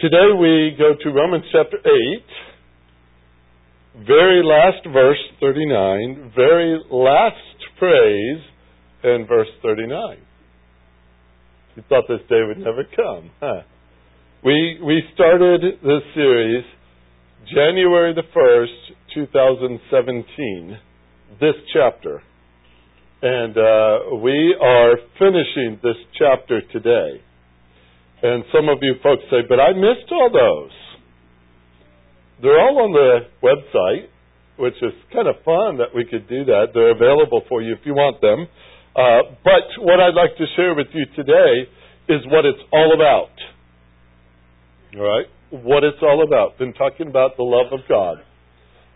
Today we go to Romans chapter 8, very last verse 39, very last phrase in verse 39. You thought this day would never come, huh? We, we started this series January the 1st, 2017, this chapter. And uh, we are finishing this chapter today. And some of you folks say, but I missed all those. They're all on the website, which is kind of fun that we could do that. They're available for you if you want them. Uh, but what I'd like to share with you today is what it's all about. All right? What it's all about. Been talking about the love of God.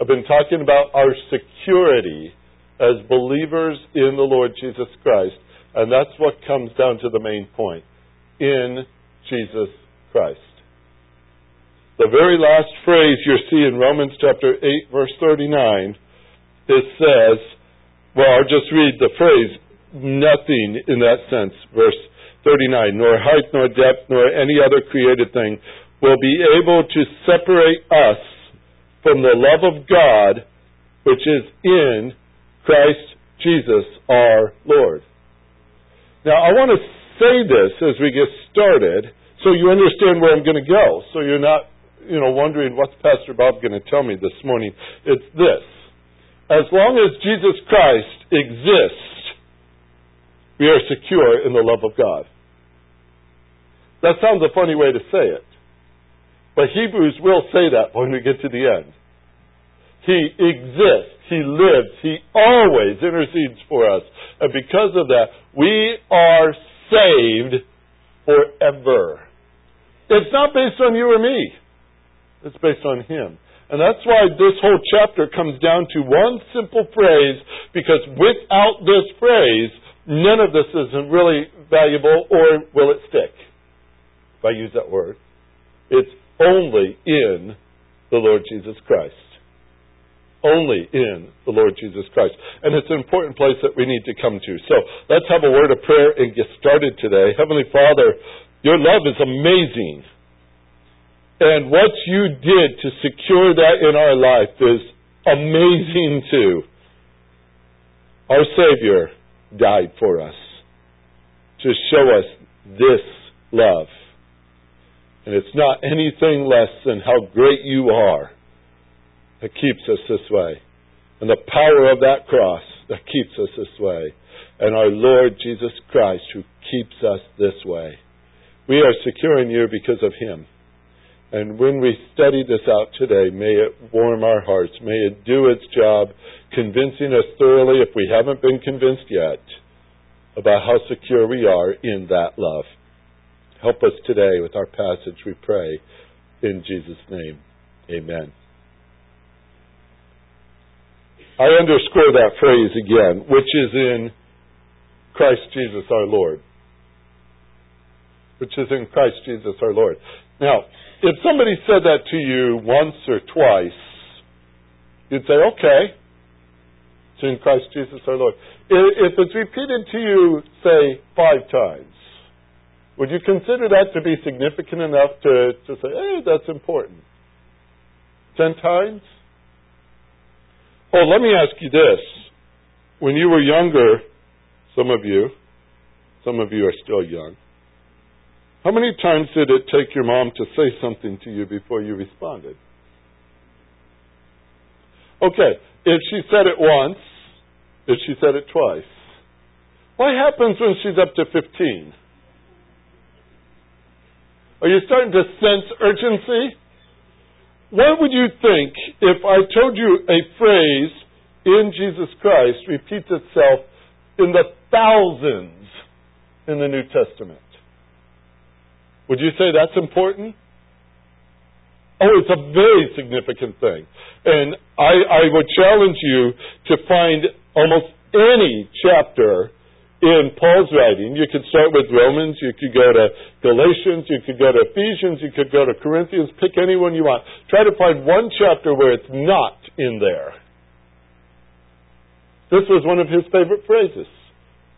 I've been talking about our security as believers in the Lord Jesus Christ. And that's what comes down to the main point. In Jesus Christ. The very last phrase you see in Romans chapter 8, verse 39, it says, well, I'll just read the phrase, nothing in that sense, verse 39, nor height, nor depth, nor any other created thing will be able to separate us from the love of God which is in Christ Jesus our Lord. Now, I want to say this as we get started so you understand where I'm going to go. So you're not, you know, wondering what's Pastor Bob going to tell me this morning. It's this. As long as Jesus Christ exists, we are secure in the love of God. That sounds a funny way to say it. But Hebrews will say that when we get to the end. He exists. He lives. He always intercedes for us. And because of that, we are saved forever. It's not based on you or me. It's based on Him. And that's why this whole chapter comes down to one simple phrase, because without this phrase, none of this is really valuable or will it stick. If I use that word. It's only in the Lord Jesus Christ. Only in the Lord Jesus Christ. And it's an important place that we need to come to. So let's have a word of prayer and get started today. Heavenly Father, your love is amazing. And what you did to secure that in our life is amazing too. Our Savior died for us to show us this love. And it's not anything less than how great you are that keeps us this way. And the power of that cross that keeps us this way. And our Lord Jesus Christ who keeps us this way. We are secure in you because of Him. And when we study this out today, may it warm our hearts. May it do its job, convincing us thoroughly, if we haven't been convinced yet, about how secure we are in that love. Help us today with our passage, we pray. In Jesus' name, amen. I underscore that phrase again, which is in Christ Jesus our Lord which is in Christ Jesus our Lord. Now, if somebody said that to you once or twice, you'd say, okay, it's in Christ Jesus our Lord. If it's repeated to you, say, five times, would you consider that to be significant enough to, to say, hey, that's important? Ten times? Oh, let me ask you this. When you were younger, some of you, some of you are still young, how many times did it take your mom to say something to you before you responded? Okay, if she said it once, if she said it twice, what happens when she's up to 15? Are you starting to sense urgency? What would you think if I told you a phrase in Jesus Christ repeats itself in the thousands in the New Testament? Would you say that's important? Oh, it's a very significant thing. And I, I would challenge you to find almost any chapter in Paul's writing. You could start with Romans, you could go to Galatians, you could go to Ephesians, you could go to Corinthians, pick anyone you want. Try to find one chapter where it's not in there. This was one of his favorite phrases.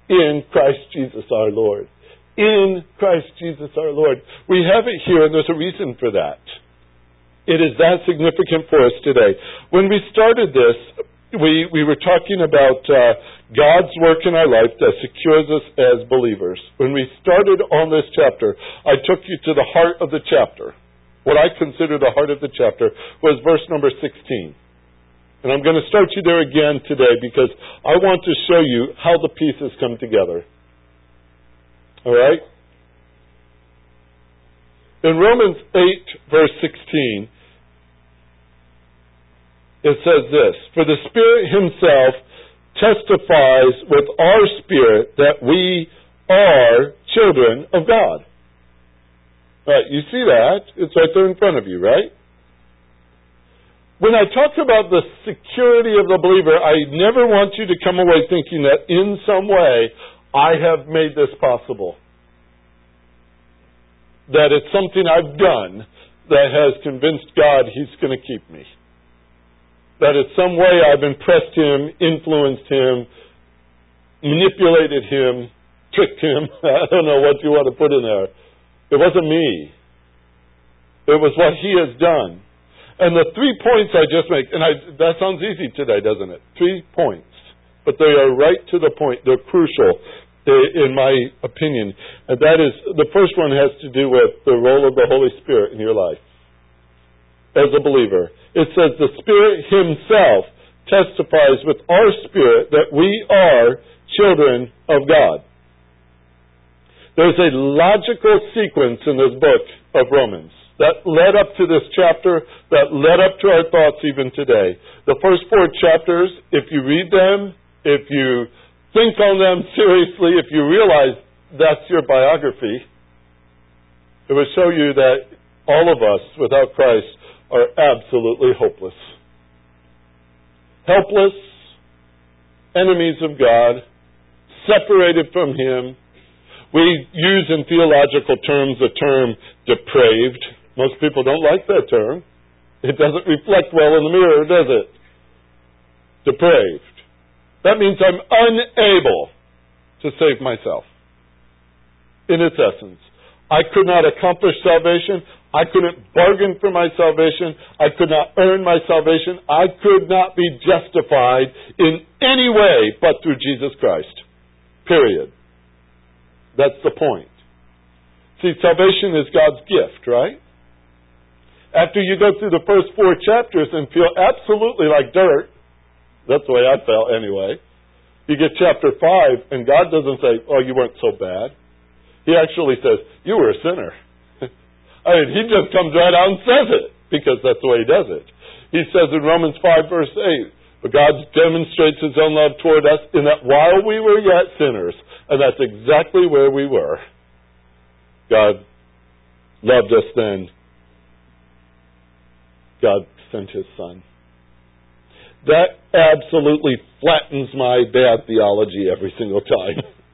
In Christ Jesus our Lord in Christ Jesus our Lord. We have it here, and there's a reason for that. It is that significant for us today. When we started this, we, we were talking about uh, God's work in our life that secures us as believers. When we started on this chapter, I took you to the heart of the chapter. What I consider the heart of the chapter was verse number 16. And I'm going to start you there again today because I want to show you how the pieces come together. All right? In Romans 8, verse 16, it says this For the Spirit Himself testifies with our spirit that we are children of God. Right, you see that? It's right there in front of you, right? When I talk about the security of the believer, I never want you to come away thinking that in some way I have made this possible. That it's something I've done that has convinced God He's going to keep me. That in some way I've impressed Him, influenced Him, manipulated Him, tricked Him. I don't know what you want to put in there. It wasn't me. It was what He has done. And the three points I just make, and I, that sounds easy today, doesn't it? Three points. But they are right to the point. They're crucial, eh, in my opinion. And that is, the first one has to do with the role of the Holy Spirit in your life as a believer. It says, the Spirit Himself testifies with our spirit that we are children of God. There's a logical sequence in this book of Romans that led up to this chapter, that led up to our thoughts even today. The first four chapters, if you read them, if you think on them seriously, if you realize that's your biography, it will show you that all of us without Christ are absolutely hopeless. Helpless, enemies of God, separated from Him. We use in theological terms the term depraved. Most people don't like that term. It doesn't reflect well in the mirror, does it? Depraved. That means I'm unable to save myself. In its essence, I could not accomplish salvation. I couldn't bargain for my salvation. I could not earn my salvation. I could not be justified in any way but through Jesus Christ. Period. That's the point. See, salvation is God's gift, right? After you go through the first four chapters and feel absolutely like dirt, that's the way I felt anyway. You get chapter 5, and God doesn't say, Oh, you weren't so bad. He actually says, You were a sinner. I mean, he just comes right out and says it, because that's the way he does it. He says in Romans 5, verse 8, But God demonstrates his own love toward us in that while we were yet sinners, and that's exactly where we were, God loved us then God sent his son. That absolutely flattens my bad theology every single time.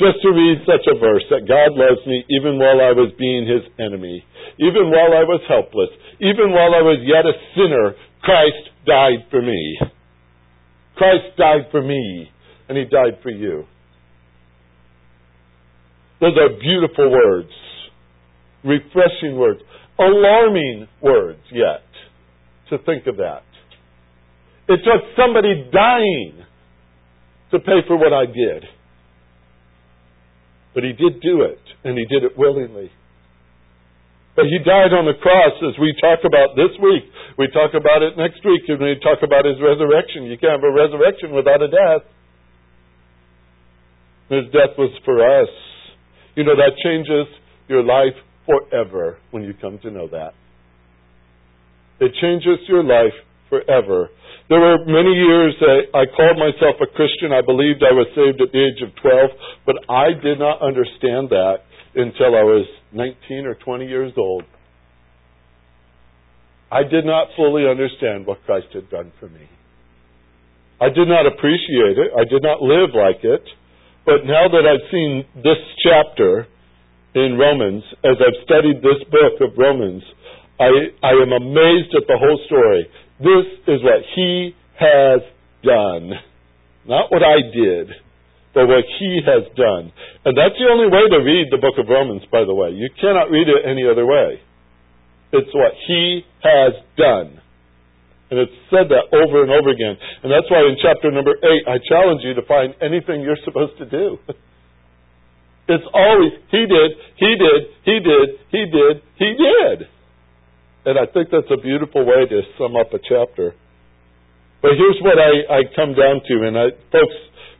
Just to read such a verse that God loves me even while I was being his enemy, even while I was helpless, even while I was yet a sinner, Christ died for me. Christ died for me, and he died for you. Those are beautiful words, refreshing words alarming words yet to think of that. It took somebody dying to pay for what I did. But he did do it, and he did it willingly. But he died on the cross as we talk about this week. We talk about it next week and we talk about his resurrection. You can't have a resurrection without a death. His death was for us. You know, that changes your life forever when you come to know that. It changes your life forever. There were many years that I called myself a Christian. I believed I was saved at the age of 12, but I did not understand that until I was 19 or 20 years old. I did not fully understand what Christ had done for me. I did not appreciate it. I did not live like it. But now that I've seen this chapter, in Romans, as I've studied this book of Romans, I, I am amazed at the whole story. This is what he has done. Not what I did, but what He has done. And that's the only way to read the book of Romans, by the way. You cannot read it any other way. It's what He has done. And it's said that over and over again. And that's why in chapter number 8, I challenge you to find anything you're supposed to do. It's always, He did, He did, He did, He did, He did. And I think that's a beautiful way to sum up a chapter. But here's what I, I come down to, and I, folks,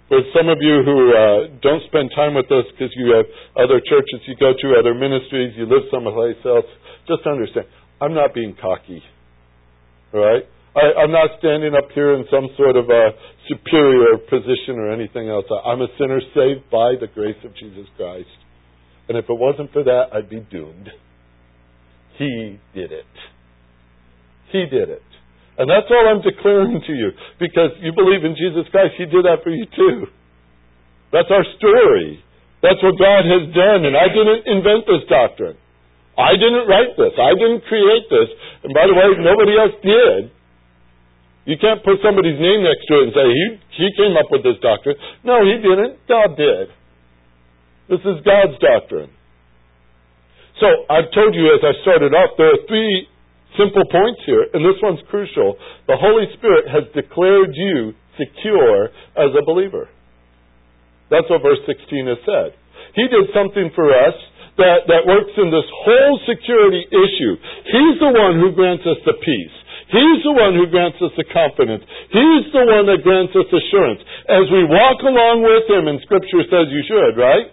for some of you who uh, don't spend time with us because you have other churches you go to, other ministries, you live someplace else, just understand, I'm not being cocky. Right? I, I'm not standing up here in some sort of a superior position or anything else. I'm a sinner saved by the grace of Jesus Christ. And if it wasn't for that, I'd be doomed. He did it. He did it. And that's all I'm declaring to you. Because you believe in Jesus Christ, He did that for you too. That's our story. That's what God has done. And I didn't invent this doctrine. I didn't write this. I didn't create this. And by the way, nobody else did. You can't put somebody's name next to it and say, he, he came up with this doctrine. No, he didn't. God did. This is God's doctrine. So, I've told you as I started off, there are three simple points here, and this one's crucial. The Holy Spirit has declared you secure as a believer. That's what verse 16 has said. He did something for us that, that works in this whole security issue. He's the one who grants us the peace. He's the one who grants us the confidence. He's the one that grants us assurance. As we walk along with Him, and Scripture says you should, right?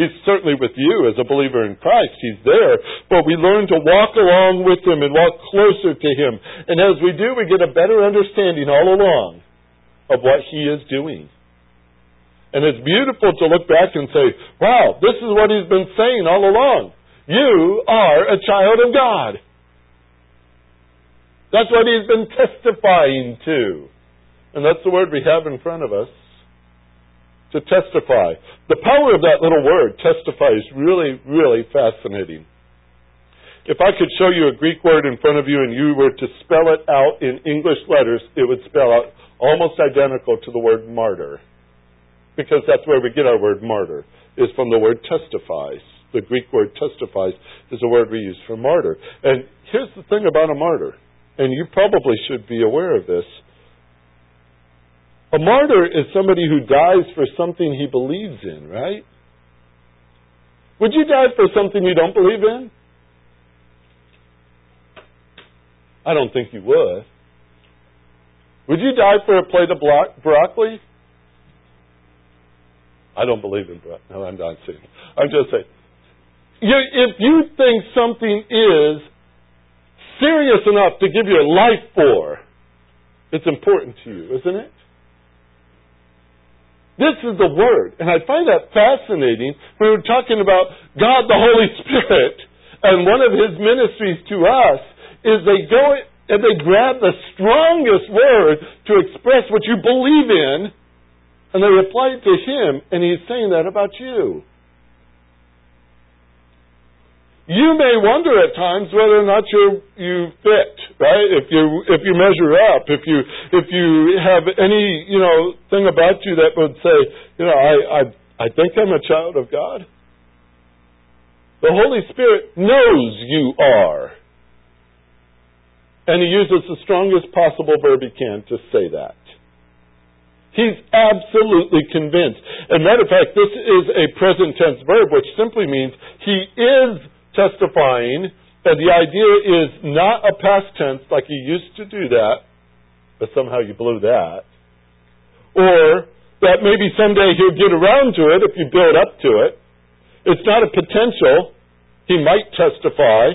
He's certainly with you as a believer in Christ. He's there. But we learn to walk along with Him and walk closer to Him. And as we do, we get a better understanding all along of what He is doing. And it's beautiful to look back and say, wow, this is what He's been saying all along. You are a child of God. That's what He's been testifying to. And that's the word we have in front of us to testify. The power of that little word, testify, is really, really fascinating. If I could show you a Greek word in front of you and you were to spell it out in English letters, it would spell out almost identical to the word martyr. Because that's where we get our word martyr, is from the word testifies. The Greek word testifies is the word we use for martyr. And here's the thing about a martyr, and you probably should be aware of this. A martyr is somebody who dies for something he believes in, right? Would you die for something you don't believe in? I don't think you would. Would you die for a plate of blo- broccoli? I don't believe in broccoli. No, I'm not saying. I'm just saying. You, if you think something is serious enough to give your life for, it's important to you, isn't it? This is the Word. And I find that fascinating when we're talking about God the Holy Spirit. And one of His ministries to us is they go and they grab the strongest word to express what you believe in, and they apply it to Him, and He's saying that about you. You may wonder at times whether or not you you fit, right? If you if you measure up, if you if you have any you know thing about you that would say, you know, I I I think I'm a child of God. The Holy Spirit knows you are, and He uses the strongest possible verb He can to say that. He's absolutely convinced. As a matter of fact, this is a present tense verb, which simply means He is testifying, and the idea is not a past tense like you used to do that, but somehow you blew that. Or that maybe someday he'll get around to it if you build up to it. It's not a potential. He might testify,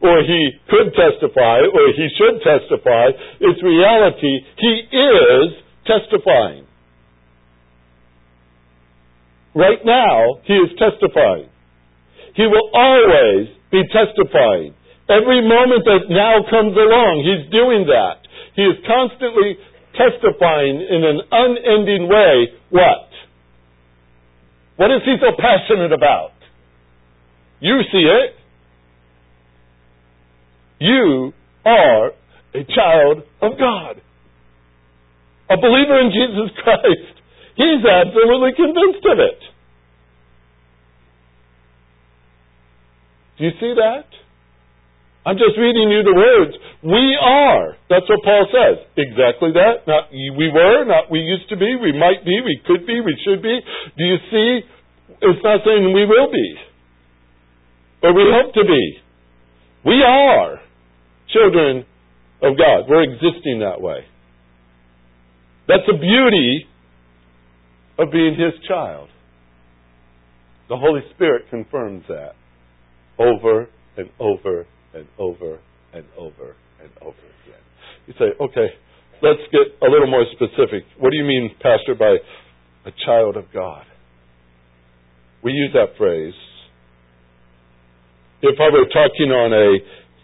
or he could testify, or he should testify. It's reality. He is testifying. Right now, he is testifying. He will always be testifying. Every moment that now comes along, He's doing that. He is constantly testifying in an unending way what? What is He so passionate about? You see it. You are a child of God. A believer in Jesus Christ. He's absolutely convinced of it. Do you see that? I'm just reading you the words. We are. That's what Paul says. Exactly that. Not we were, not we used to be, we might be, we could be, we should be. Do you see? It's not saying we will be. Or we hope to be. We are children of God. We're existing that way. That's the beauty of being His child. The Holy Spirit confirms that over and over and over and over and over again. You say, okay, let's get a little more specific. What do you mean, Pastor, by a child of God? We use that phrase. If I were talking on a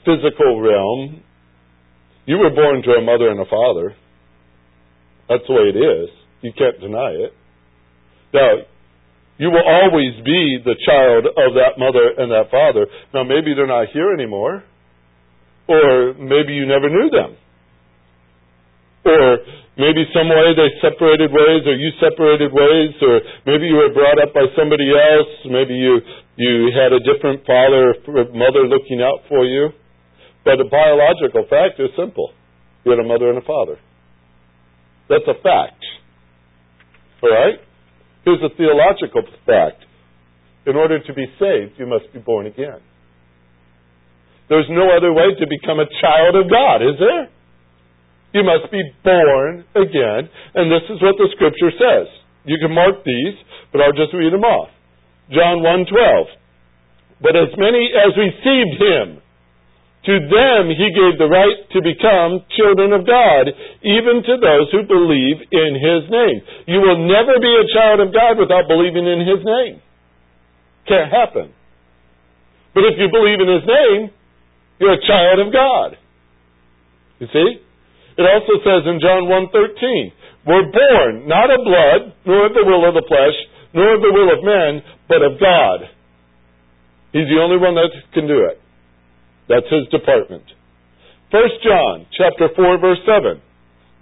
physical realm, you were born to a mother and a father. That's the way it is. You can't deny it. Now, you will always be the child of that mother and that father. Now, maybe they're not here anymore, or maybe you never knew them. Or maybe some way they separated ways, or you separated ways, or maybe you were brought up by somebody else. Maybe you you had a different father or mother looking out for you. But the biological fact is simple: you had a mother and a father. That's a fact. All right. Here's a theological fact. In order to be saved, you must be born again. There's no other way to become a child of God, is there? You must be born again, and this is what the scripture says. You can mark these, but I'll just read them off. John 1:12. But as many as received him, to them he gave the right to become children of God, even to those who believe in his name. You will never be a child of God without believing in his name. Can't happen. But if you believe in his name, you're a child of God. You see? It also says in John 1:13, we're born not of blood, nor of the will of the flesh, nor of the will of men, but of God. He's the only one that can do it. That's his department. First John chapter 4 verse 7.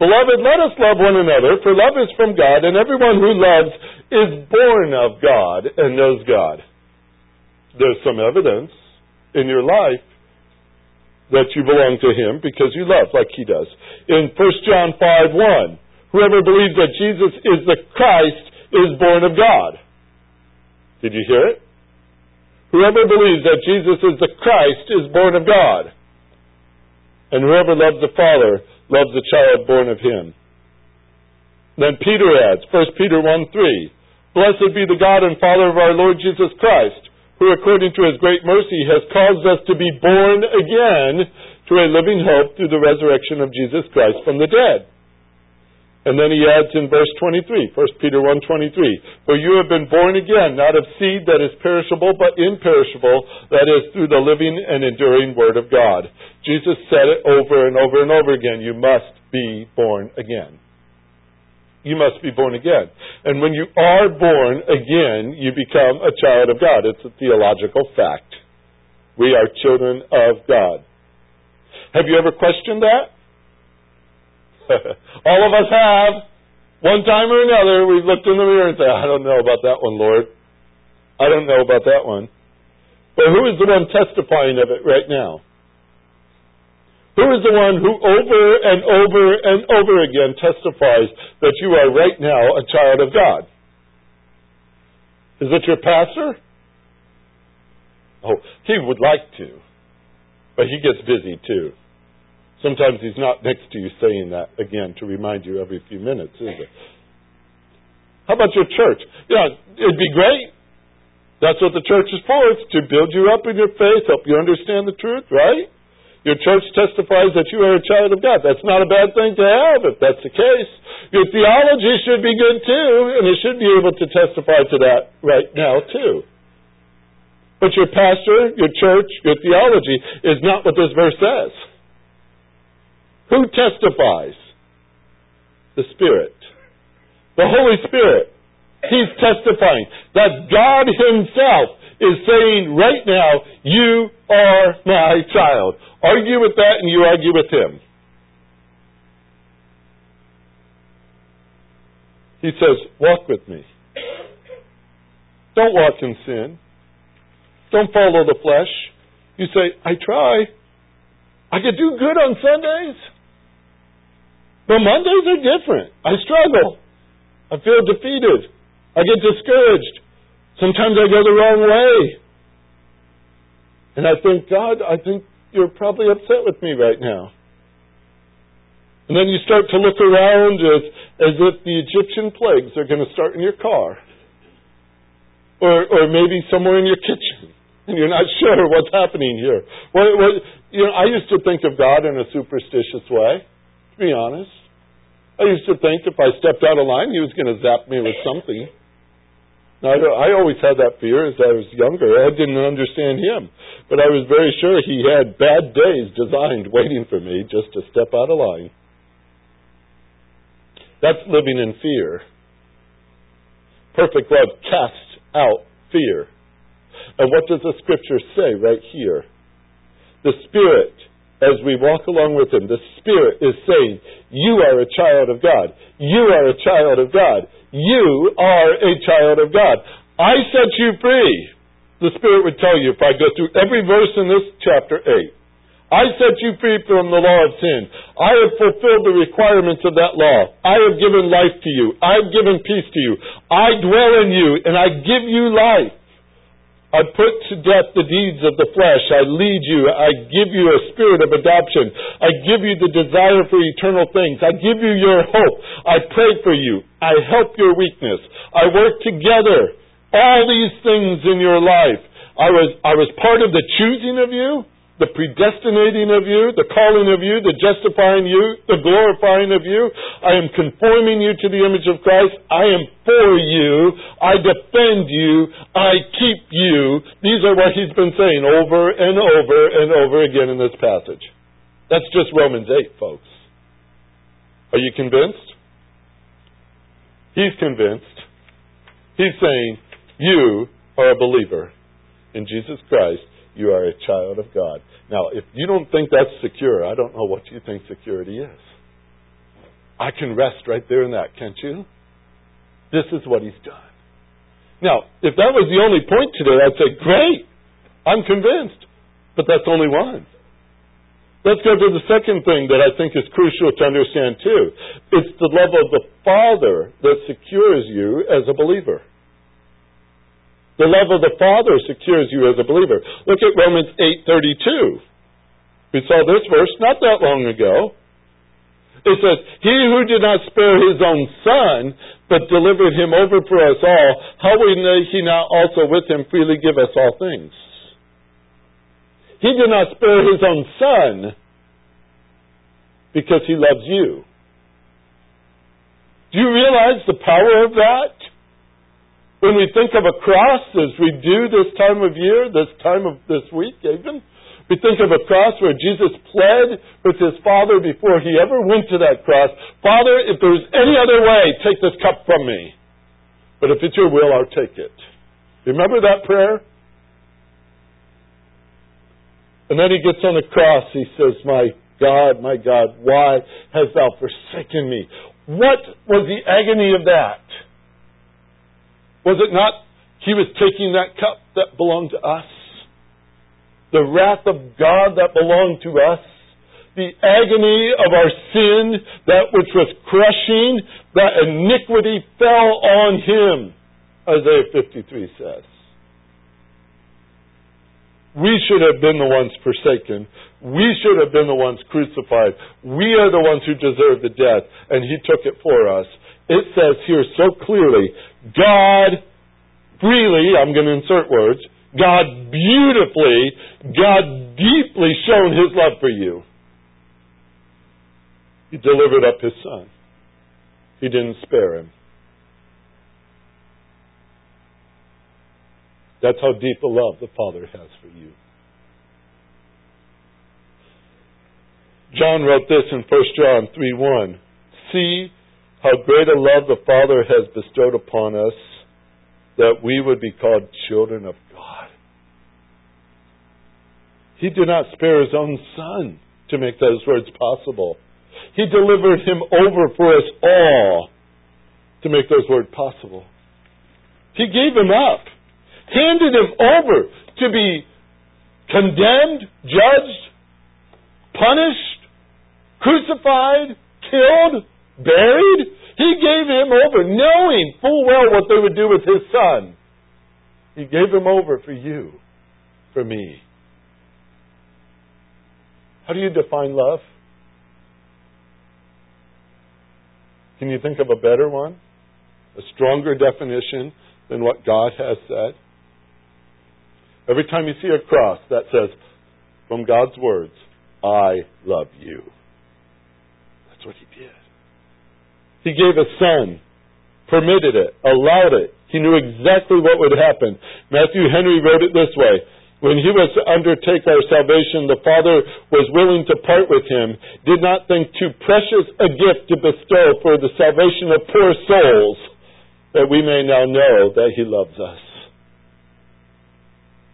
Beloved, let us love one another, for love is from God, and everyone who loves is born of God and knows God. There's some evidence in your life that you belong to him because you love like he does. In 1 John 5 1, whoever believes that Jesus is the Christ is born of God. Did you hear it? Whoever believes that Jesus is the Christ is born of God. And whoever loves the Father loves the child born of him. Then Peter adds, 1 Peter 1 3, Blessed be the God and Father of our Lord Jesus Christ, who according to his great mercy has caused us to be born again to a living hope through the resurrection of Jesus Christ from the dead and then he adds in verse 23, 1 Peter 1.23, For you have been born again, not of seed that is perishable, but imperishable, that is, through the living and enduring Word of God. Jesus said it over and over and over again, you must be born again. You must be born again. And when you are born again, you become a child of God. It's a theological fact. We are children of God. Have you ever questioned that? All of us have. One time or another, we've looked in the mirror and said, I don't know about that one, Lord. I don't know about that one. But who is the one testifying of it right now? Who is the one who over and over and over again testifies that you are right now a child of God? Is it your pastor? Oh, he would like to, but he gets busy too. Sometimes he's not next to you saying that again to remind you every few minutes, is it? How about your church? Yeah, it'd be great. That's what the church is for. It's to build you up in your faith, help you understand the truth, right? Your church testifies that you are a child of God. That's not a bad thing to have if that's the case. Your theology should be good too, and it should be able to testify to that right now too. But your pastor, your church, your theology is not what this verse says. Who testifies? The Spirit. The Holy Spirit. He's testifying that God Himself is saying right now, You are my child. Argue with that and you argue with Him. He says, Walk with me. Don't walk in sin. Don't follow the flesh. You say, I try. I could do good on Sundays. But Mondays are different. I struggle. I feel defeated. I get discouraged. Sometimes I go the wrong way. And I think, God, I think you're probably upset with me right now. And then you start to look around as, as if the Egyptian plagues are going to start in your car. Or, or maybe somewhere in your kitchen. And you're not sure what's happening here. What, what, you know, I used to think of God in a superstitious way, to be honest. I used to think if I stepped out of line, He was going to zap me with something. Now, I always had that fear as I was younger. I didn't understand him. But I was very sure he had bad days designed waiting for me just to step out of line. That's living in fear. Perfect love casts out fear. And what does the scripture say right here? The Spirit, as we walk along with Him, the Spirit is saying, You are a child of God. You are a child of God. You are a child of God. I set you free. The Spirit would tell you if I go through every verse in this chapter 8. I set you free from the law of sin. I have fulfilled the requirements of that law. I have given life to you. I've given peace to you. I dwell in you and I give you life. I put to death the deeds of the flesh. I lead you. I give you a spirit of adoption. I give you the desire for eternal things. I give you your hope. I pray for you. I help your weakness. I work together. All these things in your life. I was, I was part of the choosing of you the predestinating of you, the calling of you, the justifying you, the glorifying of you. I am conforming you to the image of Christ. I am for you. I defend you. I keep you. These are what he's been saying over and over and over again in this passage. That's just Romans 8, folks. Are you convinced? He's convinced. He's saying, You are a believer in Jesus Christ you are a child of God. Now, if you don't think that's secure, I don't know what you think security is. I can rest right there in that, can't you? This is what he's done. Now, if that was the only point today, I'd say, great, I'm convinced. But that's only one. Let's go to the second thing that I think is crucial to understand too. It's the love of the Father that secures you as a believer. The love of the Father secures you as a believer. Look at Romans 8:32. We saw this verse not that long ago. It says, He who did not spare his own son, but delivered him over for us all, how will he not also with him freely give us all things? He did not spare his own son because he loves you. Do you realize the power of that? When we think of a cross, as we do this time of year, this time of this week even, we think of a cross where Jesus pled with his Father before he ever went to that cross. Father, if there's any other way, take this cup from me. But if it's your will, I'll take it. Remember that prayer? And then he gets on the cross. He says, My God, my God, why hast thou forsaken me? What was the agony of that? Was it not he was taking that cup that belonged to us? The wrath of God that belonged to us? The agony of our sin, that which was crushing, that iniquity fell on him, Isaiah 53 says. We should have been the ones forsaken. We should have been the ones crucified. We are the ones who deserve the death, and He took it for us. It says here so clearly God freely, I'm going to insert words, God beautifully, God deeply shown His love for you. He delivered up His Son. He didn't spare Him. That's how deep a love the Father has for you. John wrote this in 1 John 3 1. See how great a love the Father has bestowed upon us that we would be called children of God. He did not spare his own son to make those words possible. He delivered him over for us all. to make those words possible. He gave him up, handed him over to be condemned, judged, punished, crucified, killed, buried. He gave him over, knowing full well what they would do with his son. He gave him over for you, for me. How do you define love? Can you think of a better one? A stronger definition than what God has said? Every time you see a cross that says, from God's words, I love you. That's what He did. He gave a son, permitted it, allowed it. He knew exactly what would happen. Matthew Henry wrote it this way when he was to undertake our salvation, the Father was willing to part with him, did not think too precious a gift to bestow for the salvation of poor souls, that we may now know that he loves us.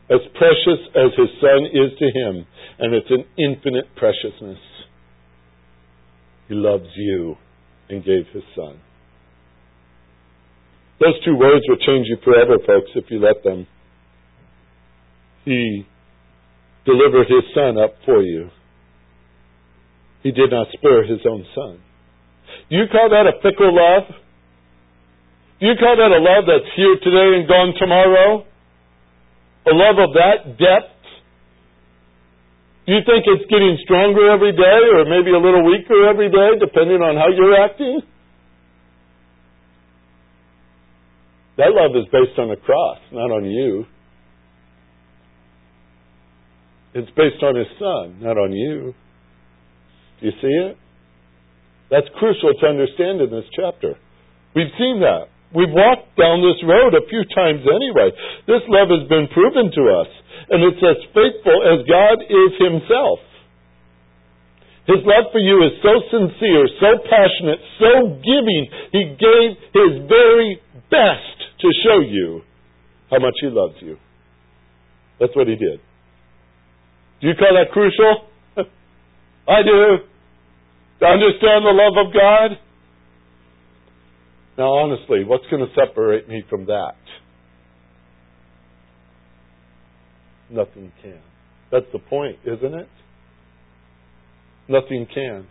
As precious as his Son is to him, and it's an infinite preciousness, he loves you and gave his Son. Those two words will change you forever, folks, if you let them. He delivered his son up for you. He did not spare his own son. Do you call that a fickle love? Do you call that a love that's here today and gone tomorrow? A love of that depth? You think it's getting stronger every day or maybe a little weaker every day depending on how you're acting? That love is based on the cross, not on you. It's based on his son, not on you. Do you see it? That's crucial to understand in this chapter. We've seen that. We've walked down this road a few times anyway. This love has been proven to us, and it's as faithful as God is himself. His love for you is so sincere, so passionate, so giving. He gave his very best to show you how much he loves you. That's what he did. Do you call that crucial? I do. To understand the love of God? Now, honestly, what's going to separate me from that? Nothing can. That's the point, isn't it? Nothing can.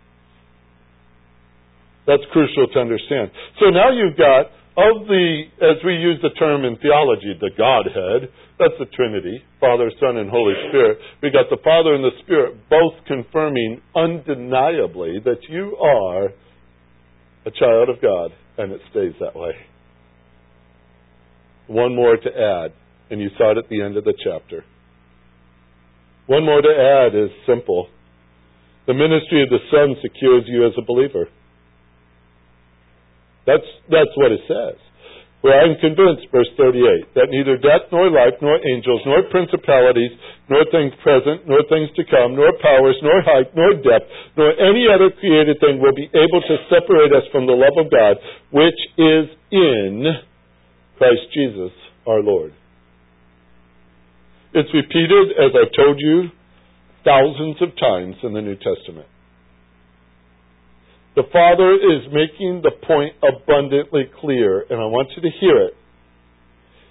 That's crucial to understand. So now you've got of the, as we use the term in theology, the Godhead, that's the Trinity, Father, Son, and Holy Spirit. We got the Father and the Spirit both confirming undeniably that you are a child of God, and it stays that way. One more to add, and you saw it at the end of the chapter. One more to add is simple. The ministry of the Son secures you as a believer. That's, that's what it says. For I am convinced, verse 38, that neither death nor life, nor angels, nor principalities, nor things present, nor things to come, nor powers, nor height, nor depth, nor any other created thing will be able to separate us from the love of God, which is in Christ Jesus our Lord. It's repeated, as I've told you, thousands of times in the New Testament. The Father is making the point abundantly clear, and I want you to hear it.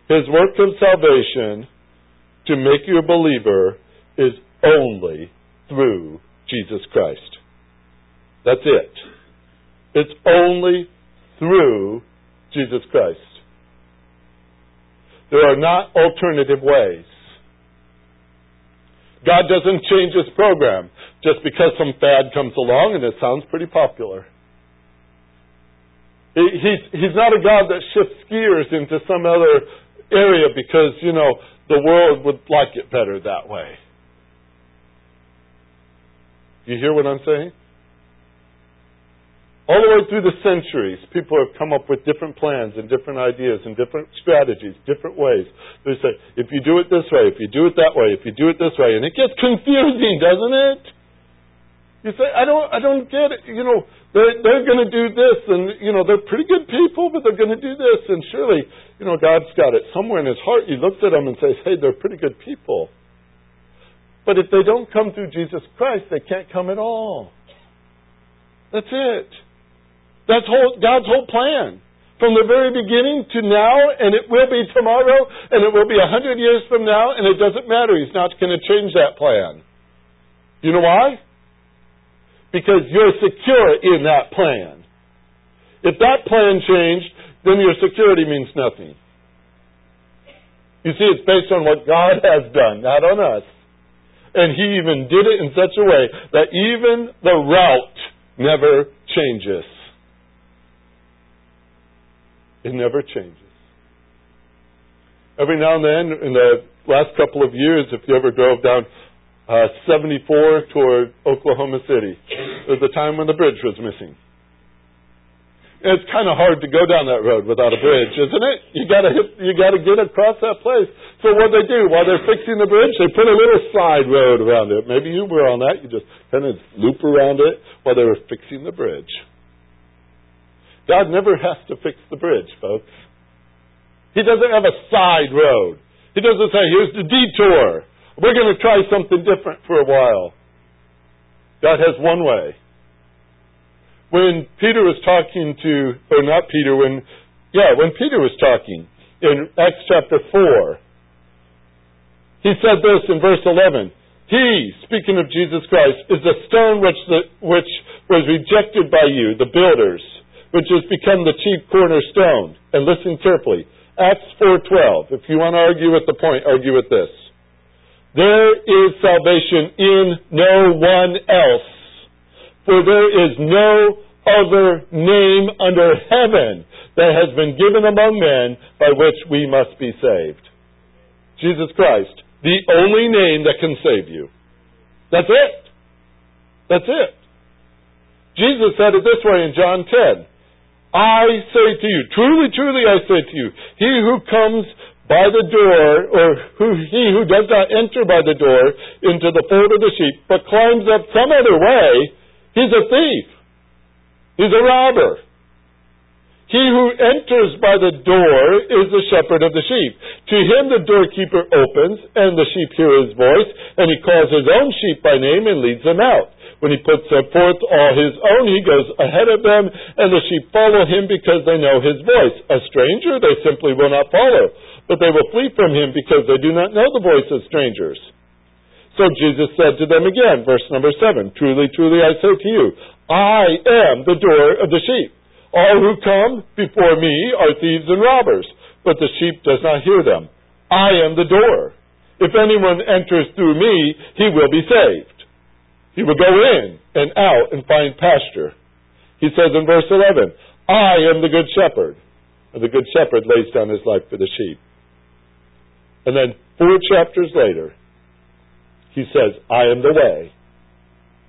His work of salvation to make you a believer is only through Jesus Christ. That's it. It's only through Jesus Christ. There are not alternative ways. God doesn't change his program just because some fad comes along and it sounds pretty popular. He, he's, he's not a God that shifts gears into some other area because, you know, the world would like it better that way. You hear what I'm saying? All the way through the centuries, people have come up with different plans and different ideas and different strategies, different ways. They say, if you do it this way, if you do it that way, if you do it this way, and it gets confusing, doesn't it? You say, I don't, I don't get it. You know, they're, they're going to do this, and you know, they're pretty good people, but they're going to do this, and surely, you know, God's got it somewhere in His heart. He looks at them and says, Hey, they're pretty good people. But if they don't come through Jesus Christ, they can't come at all. That's it. That's whole, God's whole plan. from the very beginning to now, and it will be tomorrow, and it will be a hundred years from now, and it doesn't matter. He's not going to change that plan. You know why? Because you're secure in that plan. If that plan changed, then your security means nothing. You see, it's based on what God has done, not on us. And He even did it in such a way that even the route never changes. It never changes. Every now and then, in the last couple of years, if you ever drove down uh, 74 toward Oklahoma City, there was a time when the bridge was missing. It's kind of hard to go down that road without a bridge, isn't it? You gotta hit, you gotta get across that place. So what they do while they're fixing the bridge, they put a little side road around it. Maybe you were on that. You just kind of loop around it while they were fixing the bridge. God never has to fix the bridge, folks. He doesn't have a side road. He doesn't say, here's the detour. We're going to try something different for a while. God has one way. When Peter was talking to, or not Peter, when, yeah, when Peter was talking in Acts chapter 4, he said this in verse 11. He, speaking of Jesus Christ, is the stone which, the, which was rejected by you, the builders, which has become the chief cornerstone. And listen carefully. Acts 4.12. If you want to argue with the point, argue with this. There is salvation in no one else, for there is no other name under heaven that has been given among men by which we must be saved. Jesus Christ, the only name that can save you. That's it. That's it. Jesus said it this way in John 10. I say to you, truly, truly I say to you, he who comes by the door, or who, he who does not enter by the door into the fold of the sheep, but climbs up some other way, he's a thief. He's a robber. He who enters by the door is the shepherd of the sheep. To him the doorkeeper opens, and the sheep hear his voice, and he calls his own sheep by name and leads them out. When he puts them forth all his own, he goes ahead of them, and the sheep follow him because they know his voice. A stranger they simply will not follow, but they will flee from him because they do not know the voice of strangers. So Jesus said to them again, verse number seven, Truly, truly, I say to you, I am the door of the sheep. All who come before me are thieves and robbers, but the sheep does not hear them. I am the door. If anyone enters through me, he will be saved he will go in and out and find pasture. He says in verse 11, I am the good shepherd. And the good shepherd lays down his life for the sheep. And then four chapters later, he says, I am the way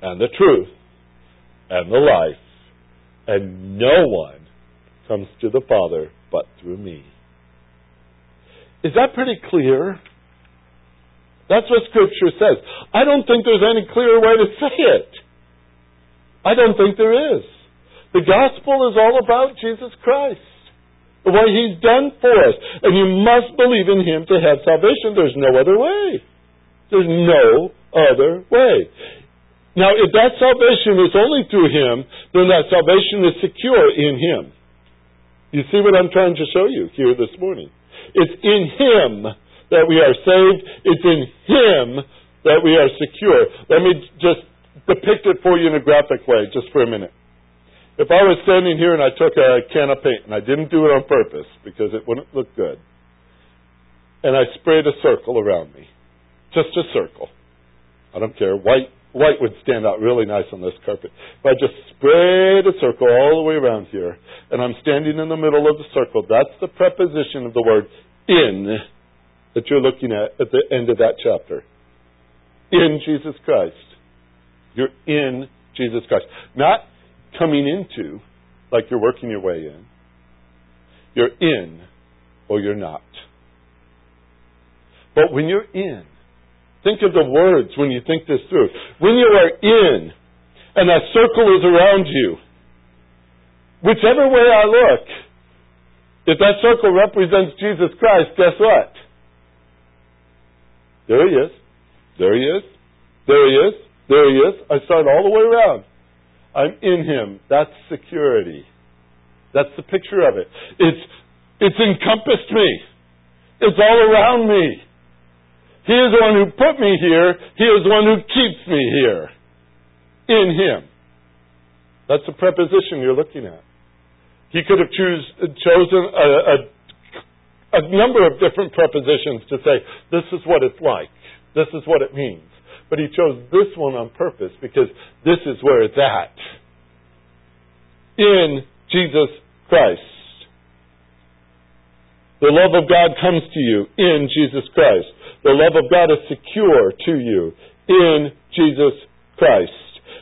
and the truth and the life, and no one comes to the Father but through me. Is that pretty clear? That's what Scripture says. I don't think there's any clearer way to say it. I don't think there is. The gospel is all about Jesus Christ. What He's done for us. And you must believe in Him to have salvation. There's no other way. There's no other way. Now, if that salvation is only through Him, then that salvation is secure in Him. You see what I'm trying to show you here this morning? It's in Him that we are saved. It's in Him that we are secure. Let me just depict it for you in a graphic way, just for a minute. If I was standing here and I took a can of paint, and I didn't do it on purpose because it wouldn't look good, and I sprayed a circle around me, just a circle. I don't care. White white would stand out really nice on this carpet. If I just sprayed a circle all the way around here, and I'm standing in the middle of the circle, that's the preposition of the word in that you're looking at at the end of that chapter. In Jesus Christ. You're in Jesus Christ. Not coming into, like you're working your way in. You're in or you're not. But when you're in, think of the words when you think this through. When you are in, and that circle is around you, whichever way I look, if that circle represents Jesus Christ, guess what? There he is. There he is. There he is. There he is. I start all the way around. I'm in him. That's security. That's the picture of it. It's, it's encompassed me. It's all around me. He is the one who put me here. He is the one who keeps me here. In Him. That's the preposition you're looking at. He could have choose, chosen a, a, a number of different prepositions to say, this is what it's like. This is what it means. But he chose this one on purpose because this is where it's at. In Jesus Christ. The love of God comes to you in Jesus Christ. The love of God is secure to you in Jesus Christ.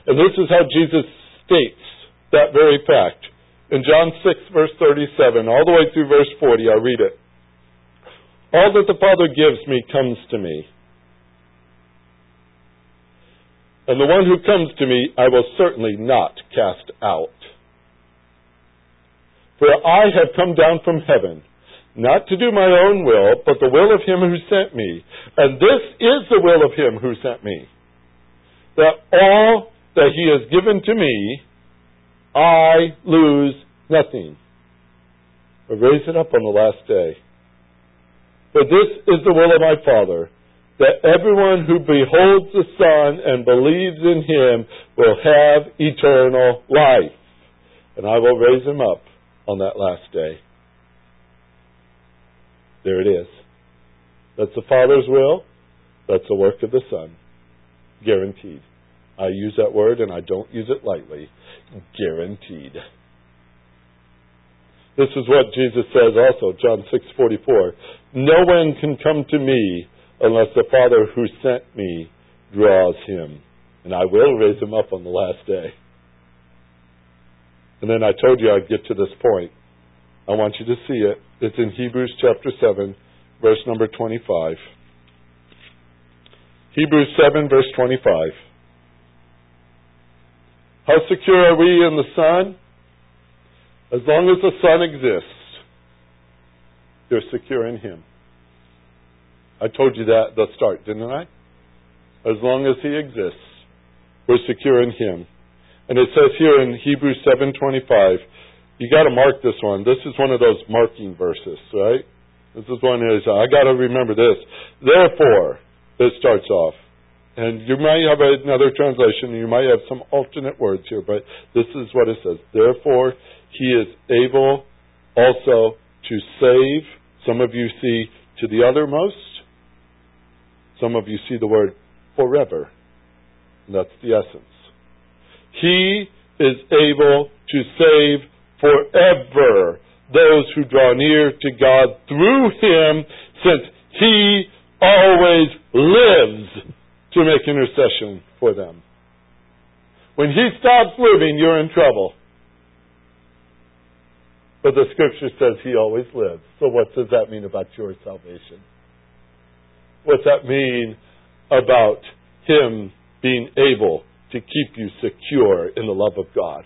And this is how Jesus states that very fact. In John 6, verse 37, all the way through verse 40, I'll read it. All that the Father gives me comes to me. And the one who comes to me, I will certainly not cast out. For I have come down from heaven, not to do my own will, but the will of him who sent me. And this is the will of him who sent me. That all that he has given to me, I lose nothing, but raise it up on the last day. For this is the will of my Father, that everyone who beholds the Son and believes in him will have eternal life. And I will raise him up on that last day. There it is. That's the Father's will. That's the work of the Son. Guaranteed. I use that word and I don't use it lightly. Guaranteed. This is what Jesus says also, John 6:44. No one can come to me unless the Father who sent me draws him, and I will raise him up on the last day. And then I told you I'd get to this point. I want you to see it. It's in Hebrews chapter 7, verse number 25. Hebrews 7, verse 25. How secure are we in the Son? As long as the Son exists, you're secure in Him. I told you that at the start, didn't I? As long as He exists, we're secure in Him. And it says here in Hebrews 7:25, you got to mark this one. This is one of those marking verses, right? This is one is I got to remember this. Therefore, it starts off, and you might have another translation, and you might have some alternate words here, but this is what it says. Therefore, he is able also to save. Some of you see to the uttermost. Some of you see the word forever. That's the essence. He is able to save forever those who draw near to God through him, since he always lives to make intercession for them. When he stops living, you're in trouble. But the scripture says he always lives. So what does that mean about your salvation? What's that mean about him being able to keep you secure in the love of God.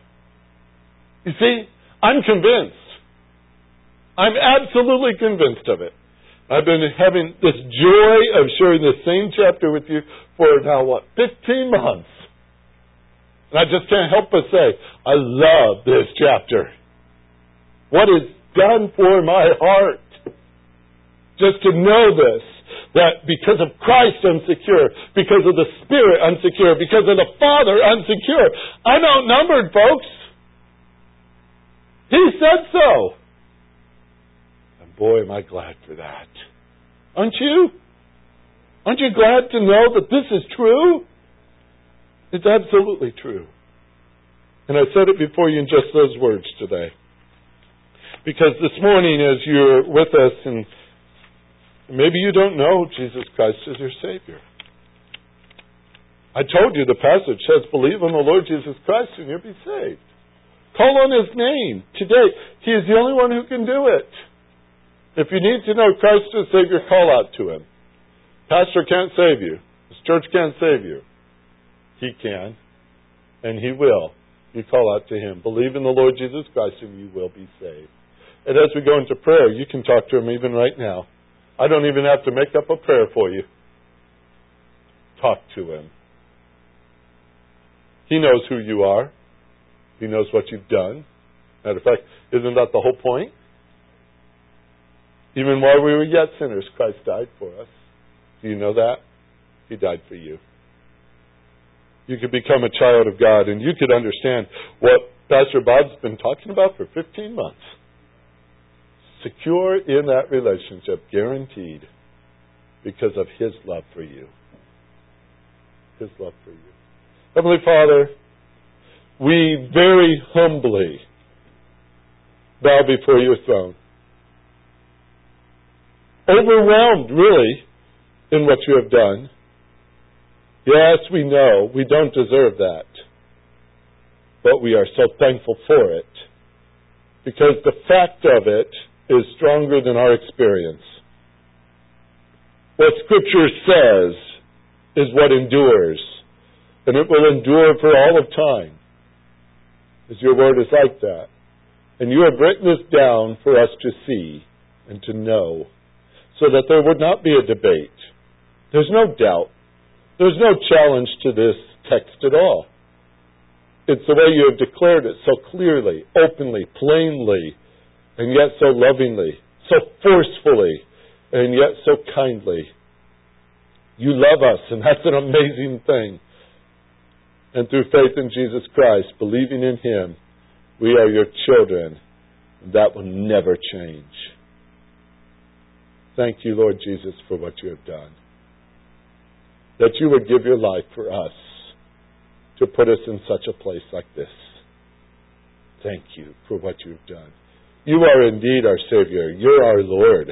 You see, I'm convinced. I'm absolutely convinced of it. I've been having this joy of sharing the same chapter with you for now, what, 15 months. And I just can't help but say, I love this chapter. What is done for my heart. Just to know this that because of Christ I'm secure, because of the Spirit I'm secure, because of the Father I'm secure. I'm outnumbered, folks. He said so. And boy, am I glad for that. Aren't you? Aren't you glad to know that this is true? It's absolutely true. And I said it before you in just those words today. Because this morning, as you're with us and Maybe you don't know Jesus Christ as your Savior. I told you the passage says, believe on the Lord Jesus Christ and you'll be saved. Call on His name today. He is the only one who can do it. If you need to know Christ as Savior, call out to Him. Pastor can't save you. This church can't save you. He can, and He will. You call out to Him. Believe in the Lord Jesus Christ and you will be saved. And as we go into prayer, you can talk to Him even right now. I don't even have to make up a prayer for you. Talk to him. He knows who you are. He knows what you've done. Matter of fact, isn't that the whole point? Even while we were yet sinners, Christ died for us. Do you know that? He died for you. You could become a child of God and you could understand what Pastor Bob's been talking about for 15 months. Secure in that relationship, guaranteed, because of His love for you. His love for you. Heavenly Father, we very humbly bow before your throne. Overwhelmed, really, in what you have done. Yes, we know we don't deserve that. But we are so thankful for it. Because the fact of it is stronger than our experience. What Scripture says is what endures. And it will endure for all of time. As your word is like that. And you have written this down for us to see and to know so that there would not be a debate. There's no doubt. There's no challenge to this text at all. It's the way you have declared it so clearly, openly, plainly, and yet so lovingly, so forcefully, and yet so kindly. You love us, and that's an amazing thing. And through faith in Jesus Christ, believing in Him, we are your children. And that will never change. Thank you, Lord Jesus, for what you have done. That you would give your life for us to put us in such a place like this. Thank you for what you have done. You are indeed our Savior. You're our Lord.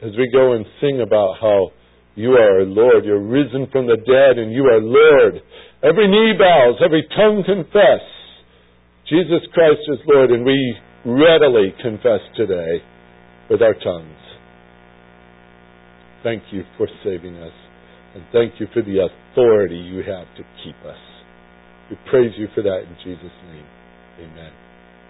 As we go and sing about how you are our Lord, you're risen from the dead, and you are Lord. Every knee bows, every tongue confess Jesus Christ is Lord, and we readily confess today with our tongues. Thank you for saving us, and thank you for the authority you have to keep us. We praise you for that in Jesus' name. Amen.